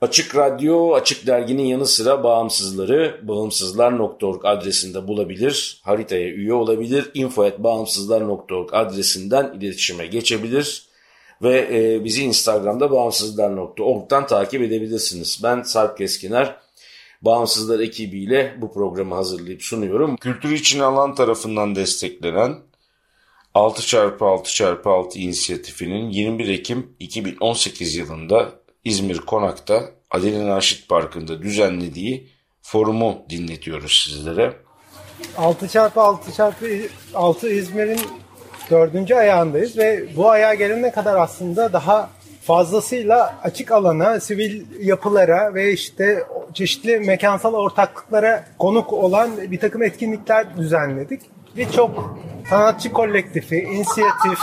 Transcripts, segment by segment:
Açık Radyo, Açık Dergi'nin yanı sıra bağımsızları bağımsızlar.org adresinde bulabilir, haritaya üye olabilir, info.bağımsızlar.org adresinden iletişime geçebilir ve e, bizi Instagram'da bağımsızlar.org'dan takip edebilirsiniz. Ben Sarp Keskiner, Bağımsızlar ekibiyle bu programı hazırlayıp sunuyorum. Kültür için alan tarafından desteklenen 6x6x6 inisiyatifinin 21 Ekim 2018 yılında İzmir Konak'ta Adile Naşit Parkı'nda düzenlediği forumu dinletiyoruz sizlere. 6x6x6 İzmir'in dördüncü ayağındayız ve bu ayağa gelene kadar aslında daha fazlasıyla açık alana, sivil yapılara ve işte çeşitli mekansal ortaklıklara konuk olan bir takım etkinlikler düzenledik. Birçok sanatçı kolektifi, inisiyatif,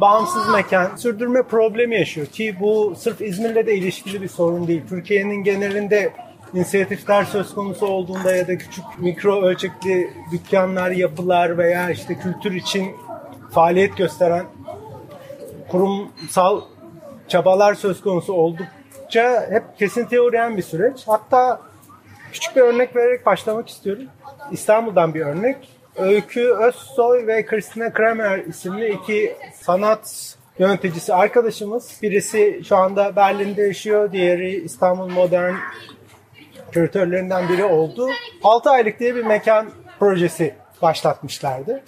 bağımsız mekan sürdürme problemi yaşıyor ki bu sırf İzmir'le de ilişkili bir sorun değil. Türkiye'nin genelinde inisiyatifler söz konusu olduğunda ya da küçük mikro ölçekli dükkanlar, yapılar veya işte kültür için faaliyet gösteren kurumsal çabalar söz konusu oldukça hep kesintiye uğrayan bir süreç. Hatta küçük bir örnek vererek başlamak istiyorum. İstanbul'dan bir örnek. Öykü Özsoy ve Christina Kramer isimli iki sanat yöneticisi arkadaşımız. Birisi şu anda Berlin'de yaşıyor, diğeri İstanbul Modern küratörlerinden biri oldu. 6 aylık diye bir mekan projesi başlatmışlardı.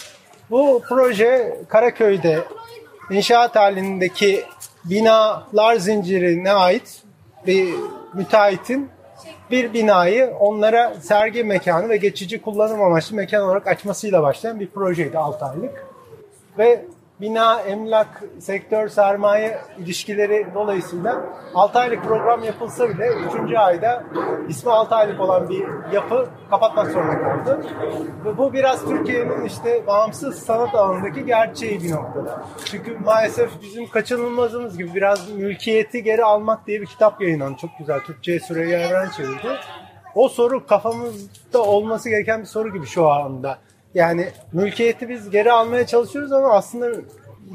Bu proje Karaköy'de inşaat halindeki binalar zincirine ait bir müteahhitin bir binayı onlara sergi mekanı ve geçici kullanım amaçlı mekan olarak açmasıyla başlayan bir projeydi 6 aylık. Ve bina, emlak, sektör, sermaye ilişkileri dolayısıyla 6 aylık program yapılsa bile 3. ayda ismi 6 aylık olan bir yapı kapatmak zorunda kaldı. Ve bu biraz Türkiye'nin işte bağımsız sanat alanındaki gerçeği bir noktada. Çünkü maalesef bizim kaçınılmazımız gibi biraz mülkiyeti geri almak diye bir kitap yayınlandı. Çok güzel. Türkçe'ye Süreyya Evren çevirdi. O soru kafamızda olması gereken bir soru gibi şu anda. Yani mülkiyeti biz geri almaya çalışıyoruz ama aslında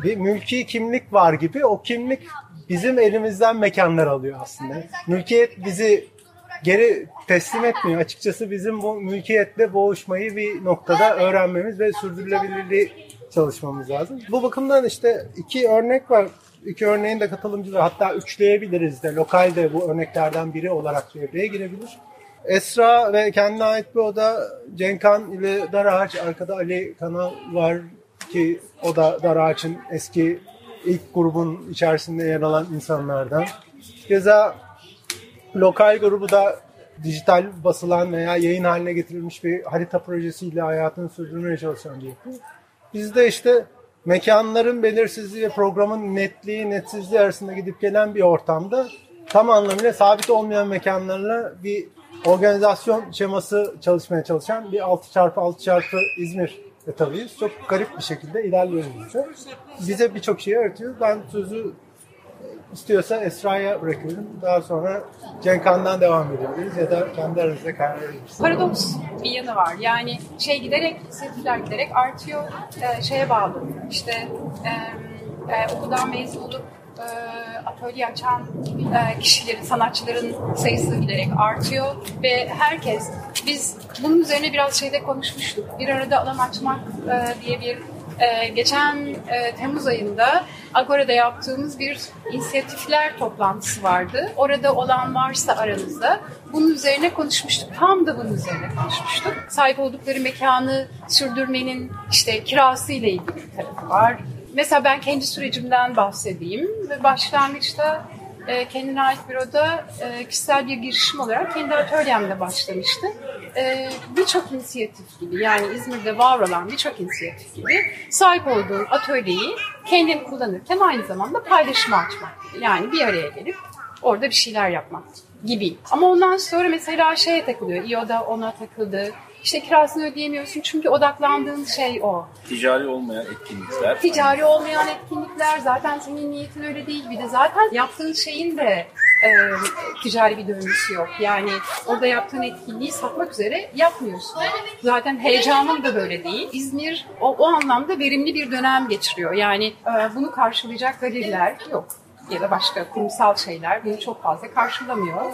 bir mülki kimlik var gibi. O kimlik bizim elimizden mekanlar alıyor aslında. Mülkiyet bizi geri teslim etmiyor. Açıkçası bizim bu mülkiyetle boğuşmayı bir noktada öğrenmemiz ve sürdürülebilirliği çalışmamız lazım. Bu bakımdan işte iki örnek var. İki örneğin de katılımcıları hatta üçleyebiliriz de. Lokal de bu örneklerden biri olarak devreye girebilir. Esra ve kendine ait bir oda Cenkan ile Darağaç arkada Ali Kanal var ki o da Darağaç'ın eski ilk grubun içerisinde yer alan insanlardan. Keza lokal grubu da dijital basılan veya yayın haline getirilmiş bir harita projesiyle hayatını sürdürmeye çalışan bir yapı. Bizde işte mekanların belirsizliği ve programın netliği, netsizliği arasında gidip gelen bir ortamda tam anlamıyla sabit olmayan mekanlarla bir organizasyon şeması çalışmaya çalışan bir 6x6x İzmir etabıyız. Çok garip bir şekilde ilerliyoruz bize. Bize birçok şeyi öğretiyor. Ben sözü istiyorsa Esra'ya bırakıyorum. Daha sonra Cenkan'dan devam edebiliriz ya da kendi aranızda karar verebilirsiniz. Paradoks bir yanı var. Yani şey giderek, setler giderek artıyor. Ee, şeye bağlı. İşte e, e, okuldan mezun olup e, atölye açan e, kişilerin, sanatçıların sayısı giderek artıyor ve herkes biz bunun üzerine biraz şeyde konuşmuştuk. Bir arada alan açmak e, diye bir e, geçen e, Temmuz ayında Agora'da yaptığımız bir inisiyatifler toplantısı vardı. Orada olan varsa aranızda bunun üzerine konuşmuştuk. Tam da bunun üzerine konuşmuştuk. Sahip oldukları mekanı sürdürmenin işte kirası ile ilgili bir tarafı var. Mesela ben kendi sürecimden bahsedeyim ve başlangıçta e, kendine ait büroda e, kişisel bir girişim olarak kendi atölyemde başlamıştı. E, birçok inisiyatif gibi yani İzmir'de var olan birçok inisiyatif gibi sahip olduğun atölyeyi kendin kullanırken aynı zamanda paylaşıma açmak. Yani bir araya gelip orada bir şeyler yapmak gibi. Ama ondan sonra mesela şeye takılıyor. İO'da ona takıldı. İşte kirasını ödeyemiyorsun çünkü odaklandığın şey o. Ticari olmayan etkinlikler. Ticari olmayan etkinlikler zaten senin niyetin öyle değil. Bir de zaten yaptığın şeyin de e, ticari bir döngüsü yok. Yani orada yaptığın etkinliği satmak üzere yapmıyorsun. Zaten heyecanın da böyle değil. İzmir o, o anlamda verimli bir dönem geçiriyor. Yani e, bunu karşılayacak galeriler yok. Ya da başka kurumsal şeyler bunu çok fazla karşılamıyor.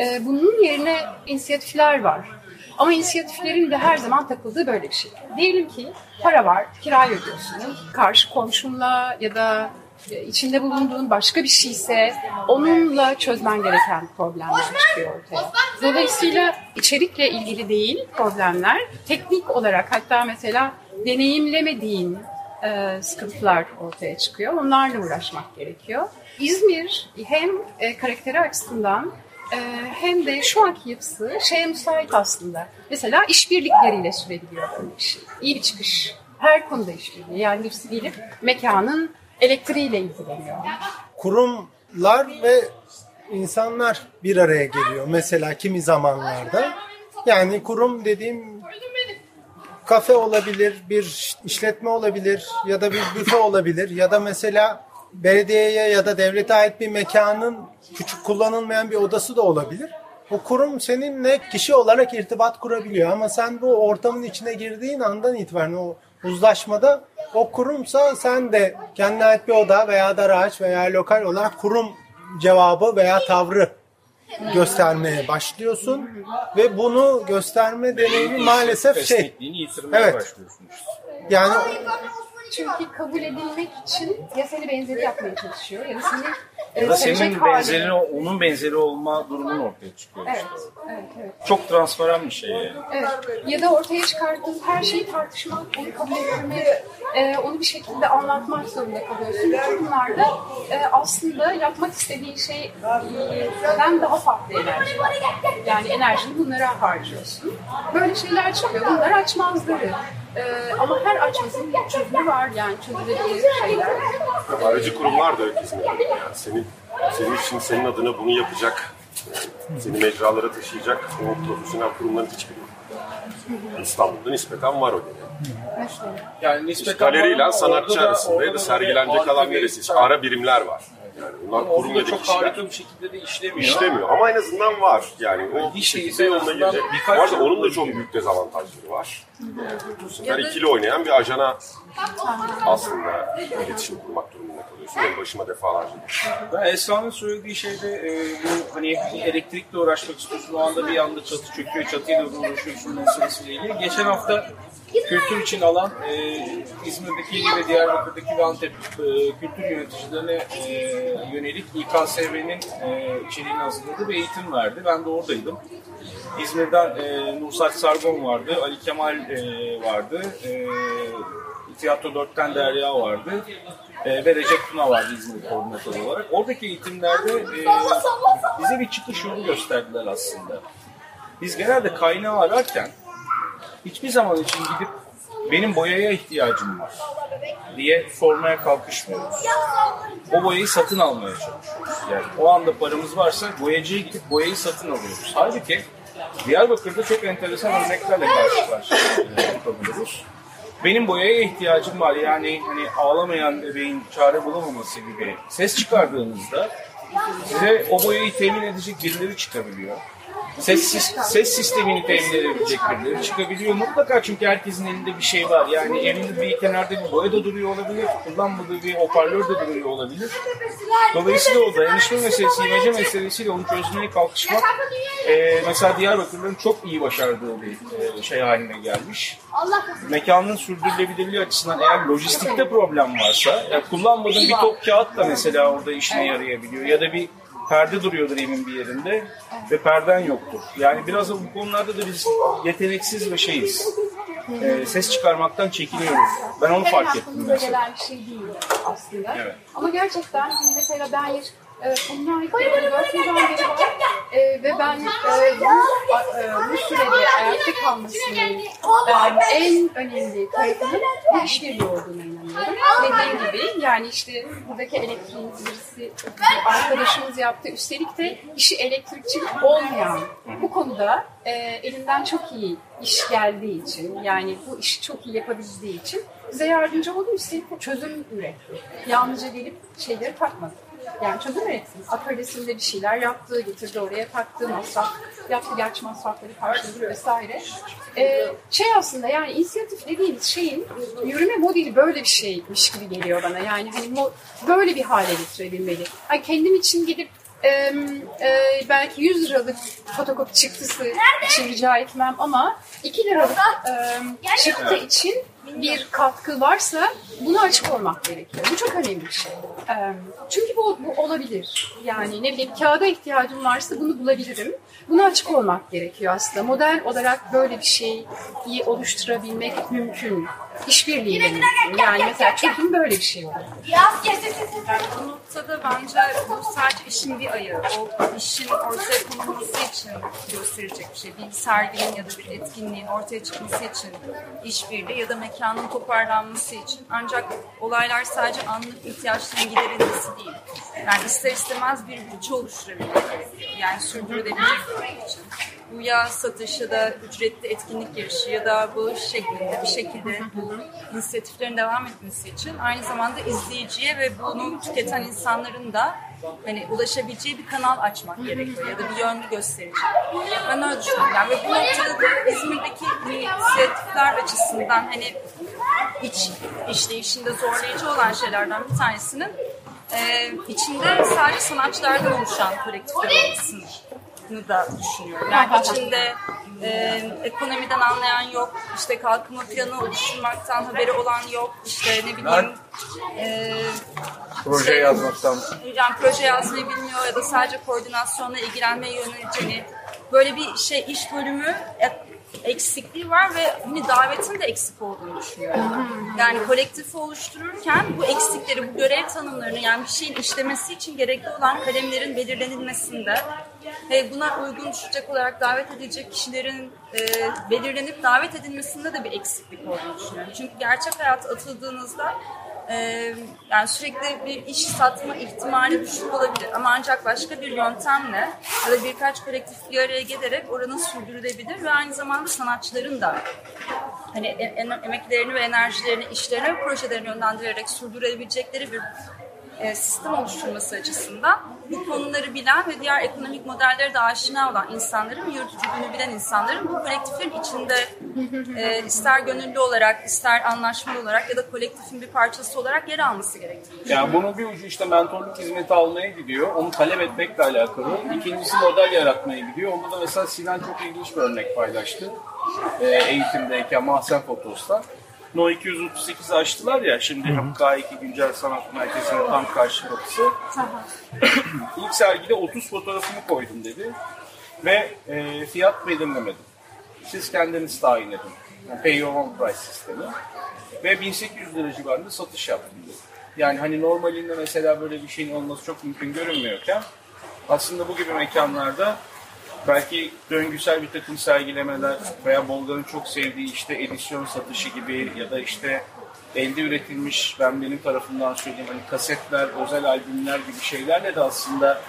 E, bunun yerine inisiyatifler var. Ama inisiyatiflerin de her zaman takıldığı böyle bir şey. Diyelim ki para var, kirayı ödüyorsun. Karşı komşunla ya da e, içinde bulunduğun başka bir şeyse onunla çözmen gereken problemler çıkıyor ortaya. Dolayısıyla içerikle ilgili değil problemler, teknik olarak hatta mesela deneyimlemediğin e, sıkıntılar ortaya çıkıyor. Onlarla uğraşmak gerekiyor. İzmir hem e, karakteri açısından hem de şu anki yapısı şeye müsait aslında. Mesela işbirlikleriyle sürebiliyor böyle bir. İyi bir çıkış. Her konuda işbirliği. Yani birisi gelip mekanın elektriğiyle ilgileniyor. Kurumlar ve insanlar bir araya geliyor. Mesela kimi zamanlarda. Yani kurum dediğim kafe olabilir, bir işletme olabilir ya da bir büfe olabilir ya da mesela belediyeye ya da devlete ait bir mekanın küçük kullanılmayan bir odası da olabilir. O kurum seninle kişi olarak irtibat kurabiliyor ama sen bu ortamın içine girdiğin andan itibaren o uzlaşmada o kurumsa sen de kendine ait bir oda veya da araç veya lokal olarak kurum cevabı veya tavrı göstermeye başlıyorsun ve bunu gösterme deneyimi maalesef şey Evet. başlıyorsun işte. yani Çünkü kabul edilmek için ya seni benzeri yapmaya çalışıyor ya da seni e, Ya da senin benzeri, onun benzeri olma durumun ortaya çıkıyor Evet, işte. evet, evet. Çok transparan bir şey yani. Evet. Ya da ortaya çıkarttığın her şeyi tartışmak, onu kabul etmek, e, onu bir şekilde anlatmak zorunda kalıyorsun. Bütün bunlarda e, aslında yapmak istediğin şeyden daha farklı enerji. Yani enerjini bunlara harcıyorsun. Böyle şeyler çıkıyor. Bunlar açmazları. E, ama her açmasının bir çözümü var yani çözülebilir şeyler. Aracı kurumlar da İzmir'de. Yani senin, senin için senin adına bunu yapacak, seni mecralara taşıyacak o profesyonel kurumların hiçbiri yok. İstanbul'da nispeten var o gene. Yani İşte nispeten var galeriyle sanatçı arasında ya da sergilenecek alan neresi? İşte ara birimler var. Yani bunlar ya da çok kişiler. harika bir şekilde de işlemiyor. İşlemiyor ama en azından var. Yani o bir Hiç değilse yoluna girecek. arada yıl onun da çok büyük dezavantajları var. Bu sefer ikili oynayan bir ajana aslında iletişim kurmak durumunda. Benim başıma defalarca Ben Esra'nın söylediği şeyde e, bu hani elektrikle uğraşmak istiyorsun o anda bir anda çatı çöküyor çatıyla uğraşıyorsun meselesiyle ilgili. Geçen hafta kültür için alan e, İzmir'deki ve Diyarbakır'daki ve Antep e, kültür yöneticilerine e, yönelik İKSV'nin e, içeriğini hazırladığı bir eğitim verdi. Ben de oradaydım. İzmir'den e, Nusat Sargon vardı, Ali Kemal e, vardı, e, Tiyatro 4'ten Derya vardı e, ve Recep Tuna vardı İzmir koordinatörü olarak. Oradaki eğitimlerde e, bize bir çıkış yolu gösterdiler aslında. Biz genelde kaynağı ararken hiçbir zaman için gidip benim boyaya ihtiyacım var diye sormaya kalkışmıyoruz. O boyayı satın almaya çalışıyoruz. Yani o anda paramız varsa boyacıya gidip boyayı satın alıyoruz. Halbuki Diyarbakır'da çok enteresan örneklerle karşı. Benim boyaya ihtiyacım var. Yani hani ağlamayan bebeğin çare bulamaması gibi ses çıkardığınızda size o boyayı temin edecek birileri çıkabiliyor. Ses, ses sistemini temin edebilecek birileri çıkabiliyor. Mutlaka çünkü herkesin elinde bir şey var. Yani evinde bir kenarda bir boya da duruyor olabilir. Kullanmadığı bir hoparlör de duruyor olabilir. Dolayısıyla o dayanışma meselesi, imece meselesiyle onu çözmeye kalkışmak e, mesela Diyarbakır'ın çok iyi başardığı bir e, şey haline gelmiş. Mekanın sürdürülebilirliği açısından eğer lojistikte problem varsa, ya kullanmadığın bir top kağıt da mesela orada işine yarayabiliyor. Ya da bir perde duruyordur evin bir yerinde ve perden yoktur. Yani biraz da bu konularda da biz yeteneksiz ve şeyiz. E, ses çıkarmaktan çekiniyoruz. Ben onu fark ettim mesela. bir şey değil aslında. Evet. Ama gerçekten hani mesela ben 4 yıldan beri var E, ve ben e, bu, e, bu sürede ayakta kalmasının e, en önemli tarafının bu işbirliği olduğuna inanıyorum. Dediğim gibi yani işte buradaki elektriğimiz birisi bir arkadaşımız yaptı. Üstelik de işi elektrikçi olmayan bu konuda e, elinden çok iyi iş geldiği için yani bu işi çok iyi yapabildiği için bize yardımcı oldu. Üstelik de çözüm üretti. Yalnızca gelip şeyleri takmadı. Yani çözüm üretsin. Atölyesinde bir şeyler yaptı, getirdi oraya taktı, masraf yaptı, gerçi masrafları karşıladı vesaire. Ee, şey aslında yani inisiyatif dediğimiz şeyin yürüme modeli böyle bir şeymiş gibi geliyor bana. Yani hani böyle bir hale getirebilmeli. Yani kendim için gidip e, e, belki 100 liralık fotokopi çıktısı için rica etmem ama 2 liralık e, çıktı için bir katkı varsa buna açık olmak gerekiyor. Bu çok önemli bir şey. Çünkü bu, bu olabilir. Yani ne bileyim kağıda ihtiyacım varsa bunu bulabilirim. Buna açık olmak gerekiyor aslında. Model olarak böyle bir şeyi oluşturabilmek mümkün. İşbirliğiyle mümkün. Yani mesela çekim böyle bir şey olabilir. Yani bu noktada bence bu sadece işin bir ayağı. O işin ortaya konulması için gösterecek bir şey. Bir serginin ya da bir etkinliğin ortaya çıkması için işbirliği ya da mekanın toparlanması için. Ancak olaylar sadece anlık ihtiyaçların giderilmesi değil. Yani ister istemez bir bütçe oluşturabilmek gerekiyor. Yani sürdürülebilecek bir için. Bu ya satış ya da ücretli etkinlik girişi ya da bağış şeklinde bir şekilde bu inisiyatiflerin devam etmesi için aynı zamanda izleyiciye ve bunu tüketen insanların da hani ulaşabileceği bir kanal açmak gerekiyor ya da bir yön gösterici. Ben öyle düşünüyorum. Yani ve bu noktada da İzmir'deki inisiyatifler açısından hani iç işleyişinde zorlayıcı olan şeylerden bir tanesinin e, içinde sadece sanatçılardan oluşan kolektifler olmasını da düşünüyorum. Yani içinde e, ekonomiden anlayan yok, işte kalkınma planı oluşturmaktan haberi olan yok, işte ne bileyim e, Proje yazmaktan. yani proje yazmayı bilmiyor ya da sadece koordinasyonla ilgilenmeye yönelik hani böyle bir şey iş bölümü eksikliği var ve hani davetin de eksik olduğunu düşünüyorum. Yani kolektifi oluştururken bu eksikleri, bu görev tanımlarını yani bir şeyin işlemesi için gerekli olan kalemlerin belirlenilmesinde ve buna uygun düşecek olarak davet edilecek kişilerin e, belirlenip davet edilmesinde de bir eksiklik olduğunu düşünüyorum. Çünkü gerçek hayata atıldığınızda e, yani sürekli bir iş satma ihtimali düşük olabilir ama ancak başka bir yöntemle ya da birkaç kolektif bir araya gelerek oranın sürdürülebilir ve aynı zamanda sanatçıların da hani em- emeklerini ve enerjilerini işlerine ve projelerini yönlendirerek sürdürebilecekleri bir e, sistem oluşturması açısından bu konuları bilen ve diğer ekonomik modellere de aşina olan insanların, yürütücülüğünü bilen insanların bu kolektifin içinde e, ister gönüllü olarak, ister anlaşmalı olarak ya da kolektifin bir parçası olarak yer alması gerektiğini Yani bunun bir ucu işte mentorluk hizmeti almaya gidiyor. Onu talep etmekle alakalı. İkincisi model yaratmaya gidiyor. Onda da mesela Sinan çok ilginç bir örnek paylaştı. Ee, eğitimdeyken Mahsen Fotos'ta. No 238 açtılar ya şimdi K2 Güncel Sanat Merkezi'nin tam karşı kapısı. İlk sergide 30 fotoğrafımı koydum dedi. Ve e, fiyat belirlemedim. Siz kendiniz tayin edin. Yani pay your own price sistemi. Ve 1800 lira civarında satış yaptım dedi. Yani hani normalinde mesela böyle bir şeyin olması çok mümkün görünmüyorken aslında bu gibi mekanlarda belki döngüsel bir takım sergilemeler veya Bolga'nın çok sevdiği işte edisyon satışı gibi ya da işte elde üretilmiş ben benim tarafından söyleyeyim hani kasetler, özel albümler gibi şeylerle de aslında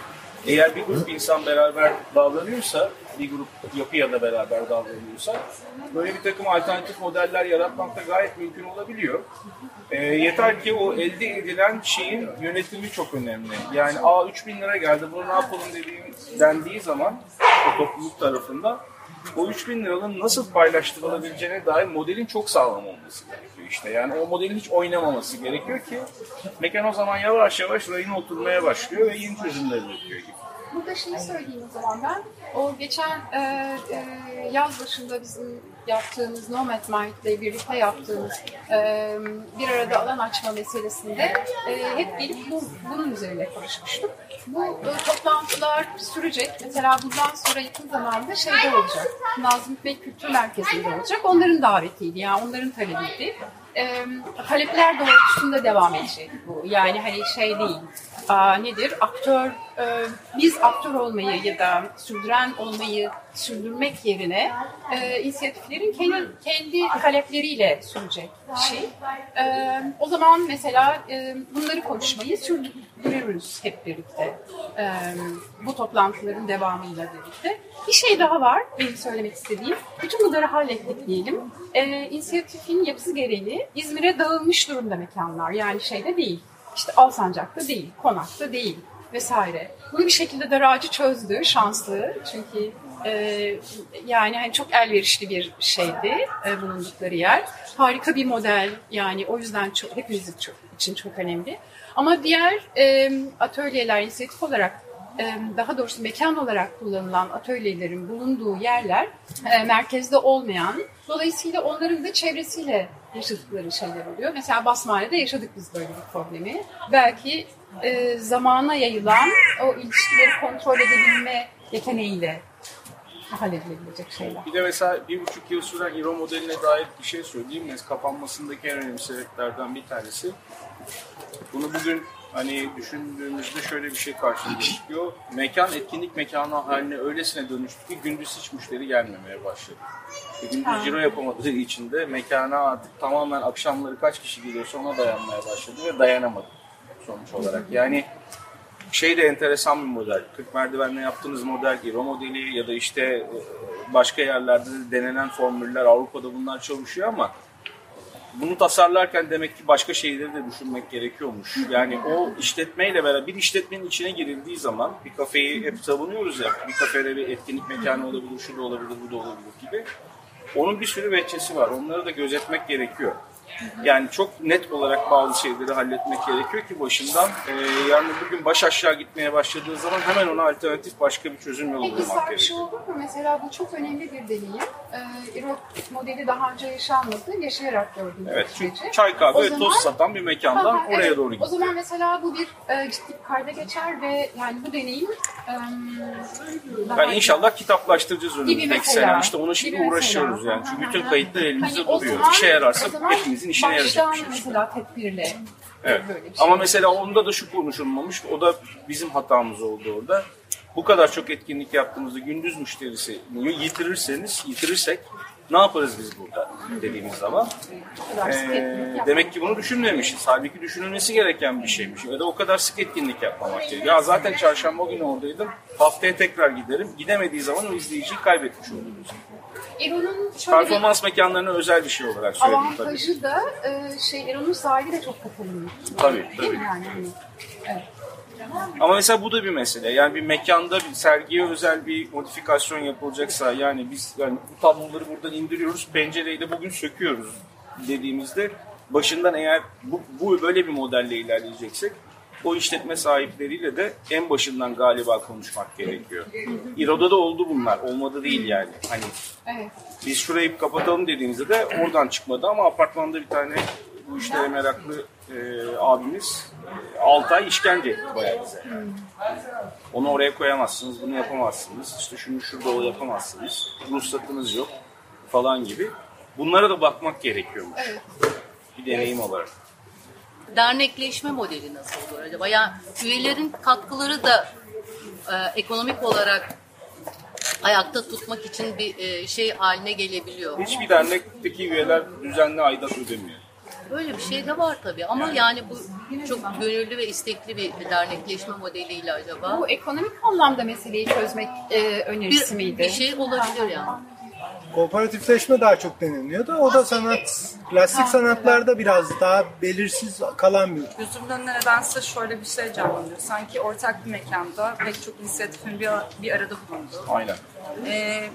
eğer bir grup insan beraber davranıyorsa, bir grup yapıya da beraber davranıyorsa böyle bir takım alternatif modeller yaratmak da gayet mümkün olabiliyor. E, yeter ki o elde edilen şeyin yönetimi çok önemli. Yani a 3000 lira geldi bunu ne yapalım dediğim dendiği zaman o topluluk tarafından o 3000 liranın nasıl paylaştırılabileceğine dair modelin çok sağlam olması gerekiyor işte. Yani o modelin hiç oynamaması gerekiyor ki mekan o zaman yavaş yavaş rayına oturmaya başlıyor ve yeni çözümler üretiyor gibi. Burada şeyi söyleyeyim o zaman ben. O geçen e, e, yaz başında bizim yaptığımız Nomad Mind ile birlikte yaptığımız e, bir arada alan açma meselesinde e, hep gelip bu, bunun üzerine konuşmuştuk. Bu e, toplantılar sürecek. Mesela bundan sonra yakın zamanda şeyde olacak. Nazım Hikmet Kültür Merkezi'nde olacak. Onların davetiydi yani onların talebiydi. E, talepler doğrultusunda devam edecek bu. Yani hani şey değil. Aa, nedir? Aktör, e, biz aktör olmayı ya da sürdüren olmayı sürdürmek yerine e, inisiyatiflerin kendi, kendi talepleriyle sürecek şey. E, o zaman mesela e, bunları konuşmayı sürdürürüz hep birlikte. E, bu toplantıların devamıyla birlikte. Bir şey daha var benim söylemek istediğim. Bütün bunları hallettik diyelim. E, inisiyatifin yapısı gereği İzmir'e dağılmış durumda mekanlar. Yani şeyde değil işte Alsancak'ta değil, Konak'ta değil vesaire. Bunu bir şekilde Daracı çözdü, şanslı. Çünkü e, yani hani çok elverişli bir şeydi e, bulundukları yer. Harika bir model yani o yüzden çok, hepimiz için çok önemli. Ama diğer e, atölyeler inisiyatif olarak daha doğrusu mekan olarak kullanılan atölyelerin bulunduğu yerler e, merkezde olmayan, dolayısıyla onların da çevresiyle yaşadıkları şeyler oluyor. Mesela Basmane'de yaşadık biz böyle bir problemi. Belki e, zamana yayılan o ilişkileri kontrol edebilme yeteneğiyle halledilebilecek şeyler. Bir de mesela bir buçuk yıl süren İRO modeline dair bir şey söyleyeyim. Mesela kapanmasındaki en önemli sebeplerden bir tanesi. Bunu bugün hani düşündüğümüzde şöyle bir şey karşımıza çıkıyor. Mekan etkinlik mekanı haline öylesine dönüştü ki gündüz hiç müşteri gelmemeye başladı. E, gündüz ciro yapamadığı için de mekana artık tamamen akşamları kaç kişi geliyorsa ona dayanmaya başladı ve dayanamadı sonuç olarak. Yani şey de enteresan bir model. 40 merdivenle yaptığınız model, İRO modeli ya da işte e, başka yerlerde de denenen formüller Avrupa'da bunlar çalışıyor ama bunu tasarlarken demek ki başka şeyleri de düşünmek gerekiyormuş. Yani o işletmeyle beraber bir işletmenin içine girildiği zaman bir kafeyi hep savunuyoruz ya. Bir kafede bir etkinlik mekanı olabilir, şu da olabilir, bu da olabilir gibi. Onun bir sürü veçesi var. Onları da gözetmek gerekiyor. Yani çok net olarak bazı şeyleri halletmek gerekiyor ki başından e, yani bugün baş aşağı gitmeye başladığı zaman hemen ona alternatif başka bir çözüm yolu Peki bulmak Sarp gerekiyor. şey olur mu? Mesela bu çok önemli bir deneyim. İRO modeli daha önce yaşanmadı. Yaşayarak gördüğümüz Evet çünkü süreci. çay kahve O ve zaman- tost satan bir mekandan Ha, ha, oraya evet. doğru O gidiyor. zaman mesela bu bir e, ciddi kayda geçer ve yani bu deneyim e, Yani inşallah kitaplaştıracağız Gibi önümüzdeki sene. İşte ona şimdi mesela. uğraşıyoruz yani. Çünkü bütün kayıtlar elimizde Hani o duruyor. İşe yararsa o hepimizin işine yarayacak bir şey. Mesela tedbirle Evet. böyle bir şey. Ama mesela onda da şu konuşulmamış. O da bizim hatamız oldu orada. Bu kadar çok etkinlik yaptığımızda gündüz müşterisi yitirirseniz, yitirirsek ne yaparız biz burada dediğimiz zaman. Ee, demek ki bunu düşünmemişiz. Halbuki düşünülmesi gereken bir şeymiş. Ya da o kadar sık etkinlik yapmamak gerekiyor. Ya zaten çarşamba günü oradaydım. Haftaya tekrar giderim. Gidemediği zaman o izleyiciyi kaybetmiş oluruz. Ero'nun şöyle bir Performans mekanlarına özel bir şey olarak söyledim tabii. avantajı da e, şey Ero'nun sahibi de çok katılımlı. Tabii, tabii. yani? Evet. Ama mesela bu da bir mesele. Yani bir mekanda bir sergiye özel bir modifikasyon yapılacaksa yani biz yani bu tabloları buradan indiriyoruz, pencereyi de bugün söküyoruz dediğimizde başından eğer bu, bu böyle bir modelle ilerleyeceksek o işletme sahipleriyle de en başından galiba konuşmak gerekiyor. İro'da da oldu bunlar. Olmadı değil yani. Hani evet. biz şurayı kapatalım dediğimizde de oradan çıkmadı ama apartmanda bir tane bu işlere meraklı e, abimiz e, 6 ay işkence etti bayağı bize. Onu oraya koyamazsınız, bunu yapamazsınız, işte şunu şurada o yapamazsınız, ruhsatınız yok falan gibi. Bunlara da bakmak gerekiyormuş. Bir deneyim olarak. Dernekleşme modeli nasıl olur acaba? Yani üyelerin katkıları da e, ekonomik olarak ayakta tutmak için bir e, şey haline gelebiliyor. Hiçbir dernekteki üyeler düzenli aidat ödemiyor. Böyle bir şey de var tabii ama yani bu çok gönüllü ve istekli bir dernekleşme modeliyle acaba Bu ekonomik anlamda meseleyi çözmek e, önerisi bir, miydi? bir şey olabilir yani. Kooperatifleşme daha çok deniliyordu. O da sanat, klasik sanatlarda biraz daha belirsiz kalan bir Gözümün önüne nedense şöyle bir şey canlanıyor. Sanki ortak bir mekanda pek çok inisiyatifin bir, bir arada bulunduğu. Aynen. Ee,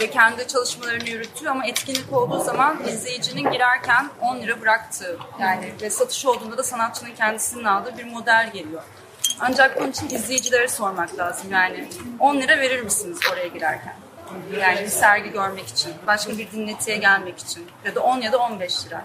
ve kendi çalışmalarını yürütüyor ama etkinlik olduğu zaman izleyicinin girerken 10 lira bıraktığı yani ve satış olduğunda da sanatçının kendisinin aldığı bir model geliyor. Ancak bunun için izleyicilere sormak lazım yani 10 lira verir misiniz oraya girerken? Yani bir sergi görmek için, başka bir dinletiye gelmek için ya da 10 ya da 15 lira.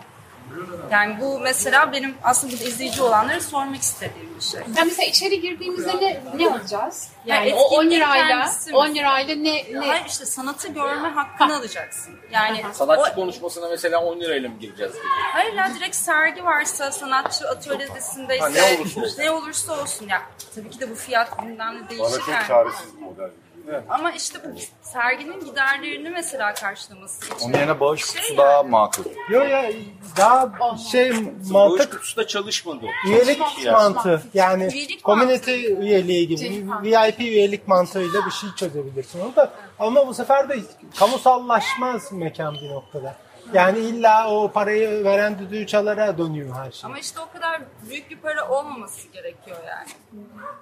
Yani bu mesela benim aslında burada izleyici olanlara sormak istediğim bir şey. Yani mesela içeri girdiğimizde ne, ne alacağız? Yani Yani o 10 etkinliğin lirayla kendisi mi? 10 lirayla ne ne Hayır işte sanatı görme hakkını alacaksın. Yani Sanatçı o- konuşmasına mesela 10 lirayla mı gireceğiz? gibi? Hayır ya direkt sergi varsa sanatçı atölyesindeyse Ha, ne olursa olsun. ne olursa olsun ya tabii ki de bu fiyat ne değişir Bana çok yani. çaresiz bir model. Ama işte bu serginin giderlerini mesela karşılaması için. Onun yerine bağış Şey kutusu yani. daha makul. Yo ya daha şey Bağış mantık kutusu da çalışmadı. üyelik Çalışmadı. mantığı yani Üyelik community mantığı. üyeliği gibi VIP üyelik mantığıyla bir şey çözebilirsin onu da ama bu sefer de kamusallaşmaz mekan bir noktada. Yani illa o parayı veren düdüğü çalara dönüyor her şey. Ama işte o kadar büyük bir para olmaması gerekiyor yani.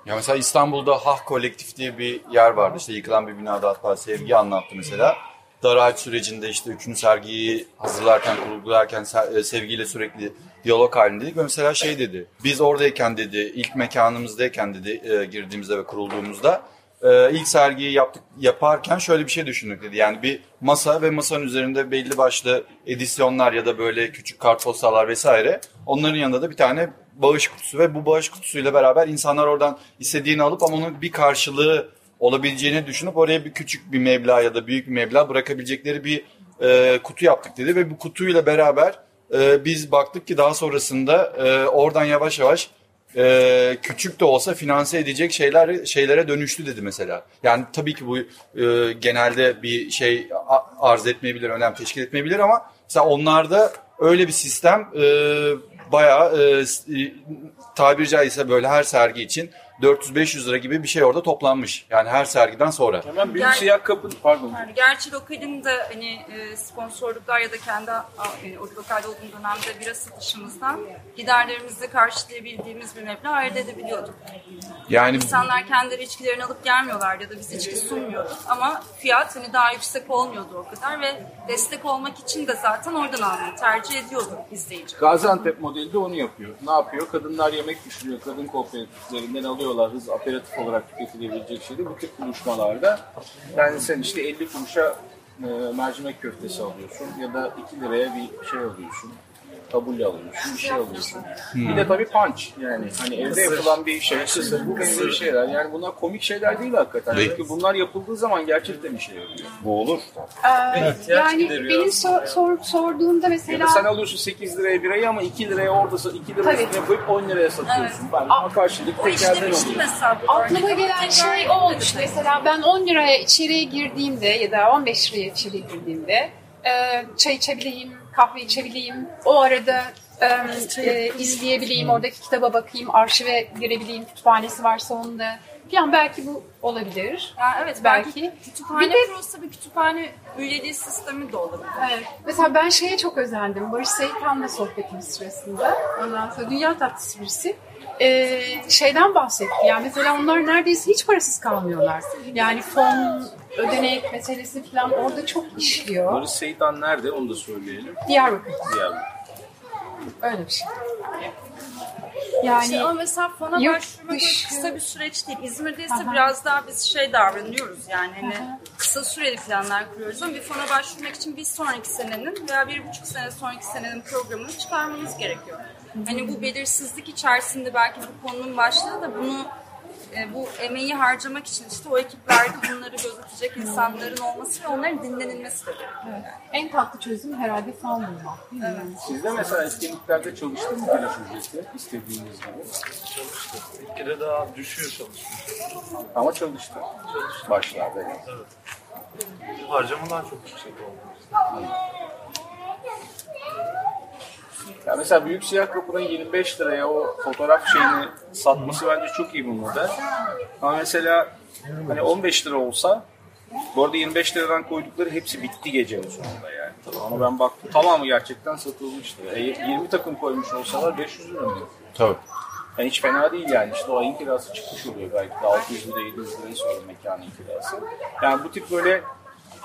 Ya mesela İstanbul'da Hah Kolektif diye bir yer vardı. İşte yıkılan bir binada hatta Sevgi anlattı mesela. Daralç sürecinde işte üçüncü sergiyi hazırlarken, kurgularken e, Sevgi'yle sürekli diyalog halindeydik. Ve mesela şey dedi, biz oradayken dedi, ilk mekanımızdayken dedi, e, girdiğimizde ve kurulduğumuzda e, ilk sergiyi yaptık yaparken şöyle bir şey düşündük dedi. Yani bir masa ve masanın üzerinde belli başlı edisyonlar ya da böyle küçük kartpostallar vesaire. Onların yanında da bir tane bağış kutusu ve bu bağış kutusuyla beraber insanlar oradan istediğini alıp ama onun bir karşılığı olabileceğini düşünüp oraya bir küçük bir meblağ ya da büyük bir meblağ bırakabilecekleri bir e, kutu yaptık dedi ve bu kutuyla beraber e, biz baktık ki daha sonrasında e, oradan yavaş yavaş e, küçük de olsa finanse edecek şeyler şeylere dönüştü dedi mesela. Yani tabii ki bu e, genelde bir şey arz etmeyebilir, önem teşkil etmeyebilir ama mesela onlarda öyle bir sistem e, bayağı e, tabiri caizse böyle her sergi için 400-500 lira gibi bir şey orada toplanmış. Yani her sergiden sonra. Hemen büyük Yani- siyah kapı, pardon. Yani gerçi lokalin de hani e, sponsorluklar ya da kendi yani o lokalde olduğum dönemde bira satışımızdan giderlerimizi karşılayabildiğimiz bir meblağ elde edebiliyorduk. Yani İnsanlar kendileri içkilerini alıp gelmiyorlardı ya da biz içki sunmuyorduk ama fiyat hani daha yüksek olmuyordu o kadar ve destek olmak için de zaten oradan almayı tercih ediyordu izleyici. Gaziantep modeli de onu yapıyor. Ne yapıyor? Kadınlar yemek pişiriyor. Kadın kooperatiflerinden alıyorlar hız aperatif olarak tüketilebilecek şeyleri. Bu tip buluşmalarda yani sen işte 50 kuruşa e, mercimek köftesi alıyorsun ya da 2 liraya bir şey alıyorsun. Tabule alıyorsun, bir şey alıyorsun. Bir de tabii punch yani hani evde yapılan bir şey, kısır, bu benzeri şeyler. Yani bunlar komik şeyler değil hakikaten. Değil. Çünkü bunlar yapıldığı zaman gerçekten işe yarıyor. bu olur. Ee, yani benim so- sor- sorduğumda Ya mesela da sen alıyorsun 8 liraya birayı ama 2 liraya orada 2 lira üstüne koyup 10 liraya satıyorsun. Ben ama karşılık işlemişti oluyor. aklıma gelen şey o olmuş. Mesela ben 10 liraya içeriye girdiğimde ya da 15 liraya içeriye girdiğimde e, çay içebileyim, kahve içebileyim. O arada e, e, izleyebileyim, oradaki kitaba bakayım, arşive girebileyim, kütüphanesi varsa onda. Yani belki bu olabilir. Yani evet belki, Belki. kütüphane Bir de- kurulsa bir kütüphane üyeliği sistemi de olabilir. Evet. Mesela ben şeye çok özendim. Barış Seyithan'la sohbetimiz sırasında. Ondan sonra dünya tatlısı birisi. Ee, şeyden bahsetti. Yani mesela onlar neredeyse hiç parasız kalmıyorlar. Yani fon, ödenek meselesi falan orada çok işliyor. Barış Seydan nerede onu da söyleyelim. Diyarbakır. Diğer Öyle bir şey. Yani İşte ama mesela fona yurt başvurmak dışı- kısa bir süreç değil. İzmir'de ise Aha. biraz daha biz şey davranıyoruz yani hani kısa süreli planlar kuruyoruz ama bir fona başvurmak için bir sonraki senenin veya bir buçuk sene sonraki senenin programını çıkarmanız gerekiyor. Hani bu belirsizlik içerisinde belki bu konunun başlığı da bunu e, bu emeği harcamak için işte o ekiplerde bunları gözetecek insanların olması ve onların dinlenilmesi de gerekiyor. yani. en tatlı çözüm herhalde fon bulmak. mi? Siz de mesela etkinliklerde çalıştınız mı beleş ücreti istediğiniz gibi? Bir kere daha düşüyor çalışmış. Ama çalıştı. Başlarda yani. Harcamalar çok yüksek oldu. Ya mesela Büyük Siyah Kapı'nın 25 liraya o fotoğraf şeyini satması bence çok iyi model. Ama mesela hani 15 lira olsa Bu arada 25 liradan koydukları hepsi bitti gecenin sonunda yani. Ama ben baktım tamamı gerçekten satılmıştı. E, 20 takım koymuş olsalar 500 lira mı? Tabii. Yani hiç fena değil yani. İşte o ayın kirası çıkmış oluyor belki de 600 lira 700 lirayı sonra mekanın kirası. Yani bu tip böyle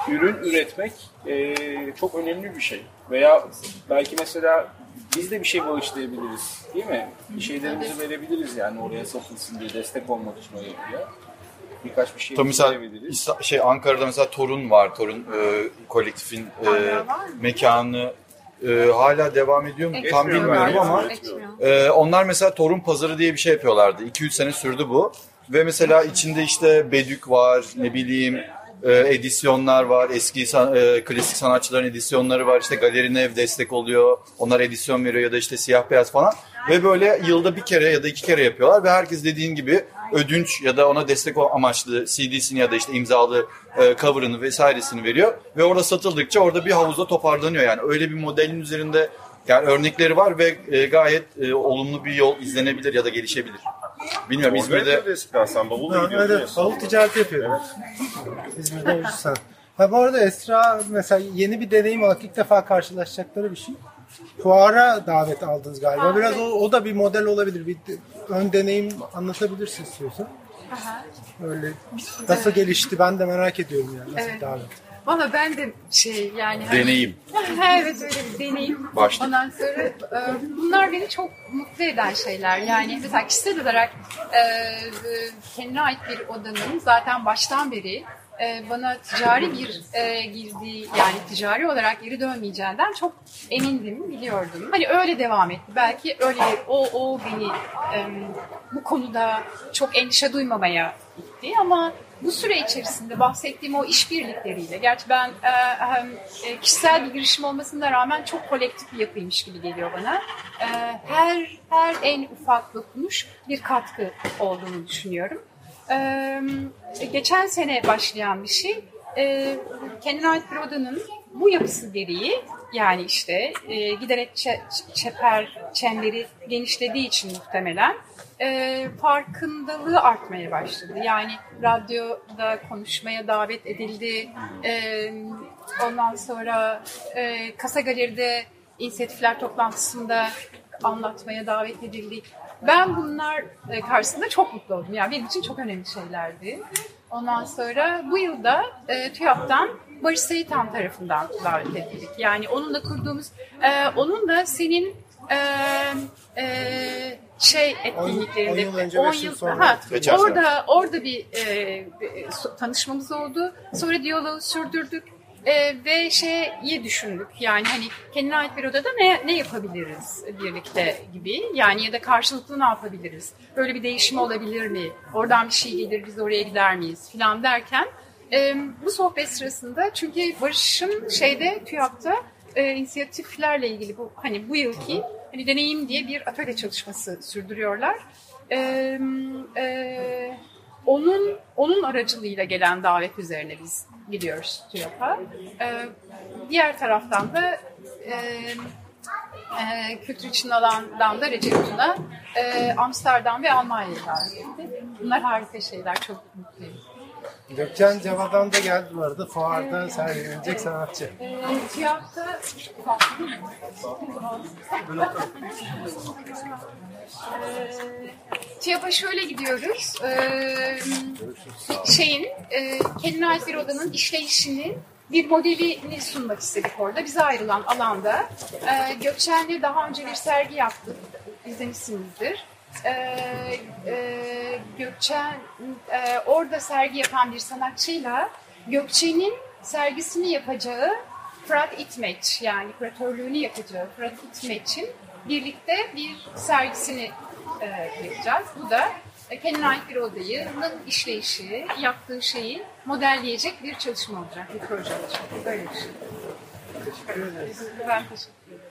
ürün üretmek e, çok önemli bir şey. Veya belki mesela biz de bir şey bağışlayabiliriz değil mi? Bir şeylerimizi verebiliriz yani oraya satılsın diye destek olmak için o yapıya. Birkaç bir şey Tabii mesela verebiliriz. İsta- şey Ankara'da mesela Torun var. Torun e, kolektifin e, mekanı e, hala devam ediyor mu? Tam Etmiyor bilmiyorum galiba, ama etmiyor. e, onlar mesela Torun Pazarı diye bir şey yapıyorlardı. 2-3 sene sürdü bu. Ve mesela içinde işte Bedük var, ne bileyim e, edisyonlar var, eski san- e, klasik sanatçıların edisyonları var. İşte Galerine Ev destek oluyor, onlar edisyon veriyor ya da işte siyah beyaz falan. Ve böyle yılda bir kere ya da iki kere yapıyorlar ve herkes dediğin gibi ödünç ya da ona destek amaçlı CD'sini ya da işte imzalı e, cover'ını vesairesini veriyor. Ve orada satıldıkça orada bir havuzda toparlanıyor yani. Öyle bir modelin üzerinde yani örnekleri var ve e, gayet e, olumlu bir yol izlenebilir ya da gelişebilir. Bilmiyorum İzmir'de İzmir'de eskiden sen bavulla Ha, gidiyordun evet, ya. bavul ticareti yapıyorum. İzmir'de 3 sene. Ha bu arada Esra mesela yeni bir deneyim olarak ilk defa karşılaşacakları bir şey. Fuara davet aldınız galiba. Biraz o, o da bir model olabilir. Bir de- ön deneyim anlatabilirsin istiyorsan. Öyle nasıl gelişti ben de merak ediyorum yani nasıl Evet. davet. Valla ben de şey yani... hani- deneyim. evet öyle bir deneyim. Başlık. Ondan sonra e, bunlar beni çok mutlu eden şeyler. Yani mesela kişisel olarak e, e, kendine ait bir odanın zaten baştan beri e, bana ticari bir e, girdiği yani ticari olarak geri dönmeyeceğinden çok emindim, biliyordum. Hani öyle devam etti. Belki öyle o, o beni e, bu konuda çok endişe duymamaya itti ama bu süre içerisinde bahsettiğim o işbirlikleriyle, gerçi ben e, e, kişisel bir girişim olmasına rağmen çok kolektif bir yapıymış gibi geliyor bana. E, her her en ufak dokunuş bir katkı olduğunu düşünüyorum. Geçen sene başlayan bir şey, kendine ait bir bu yapısı gereği yani işte e, giderek çe- çeper çemberi genişlediği için muhtemelen e, farkındalığı artmaya başladı. Yani radyoda konuşmaya davet edildi. E, ondan sonra e, Kasa Galeri'de inisiyatifler toplantısında anlatmaya davet edildik. Ben bunlar e, karşısında çok mutlu oldum. Yani benim için çok önemli şeylerdi. Ondan sonra bu yılda e, TÜYAP'tan Barış Seyitan tarafından davet edildik. Yani onunla kurduğumuz, e, onun da senin e, e, şey etkinliklerinde on yıl önce, 10 beş yıl yıl sonra. ha, orada orada bir e, bir tanışmamız oldu. Sonra diyaloğu sürdürdük. E, ve şeyi düşündük. Yani hani kendine ait bir odada ne, ne yapabiliriz birlikte gibi. Yani ya da karşılıklı ne yapabiliriz? Böyle bir değişim olabilir mi? Oradan bir şey gelir biz oraya gider miyiz filan derken e, bu sohbet sırasında çünkü Barış'ın şeyde TÜYAP'ta e, inisiyatiflerle ilgili bu hani bu yılki hani deneyim diye bir atölye çalışması sürdürüyorlar. E, e, onun onun aracılığıyla gelen davet üzerine biz gidiyoruz TÜYAP'a. E, diğer taraftan da e, e, kültür için alandan da Recep Tuna e, Amsterdam ve Almanya'ya davet etti. Bunlar harika şeyler, çok mutluyum. Gökçen Ceva'dan da geldi bu arada. Fuarda sergilenecek sanatçı. TÜYAP'ta Ee, TİAP'a şöyle gidiyoruz. Ee, şeyin, e, kendine ait bir odanın işleyişini bir modelini sunmak istedik orada. Bize ayrılan alanda. Ee, Gökçen'le daha önce bir sergi yaptık. İzlemişsinizdir. Ee, e, Gökçen e, orada sergi yapan bir sanatçıyla Gökçen'in sergisini yapacağı Fırat İtmeç yani kuratörlüğünü yapacağı Fırat İtmeç'in birlikte bir sergisini e, yapacağız. Bu da e, kendine ait bir odayının işleyişi, yaptığı şeyi modelleyecek bir çalışma olacak, bir proje olacak. Böyle bir şey. Teşekkür ederiz. Ben teşekkür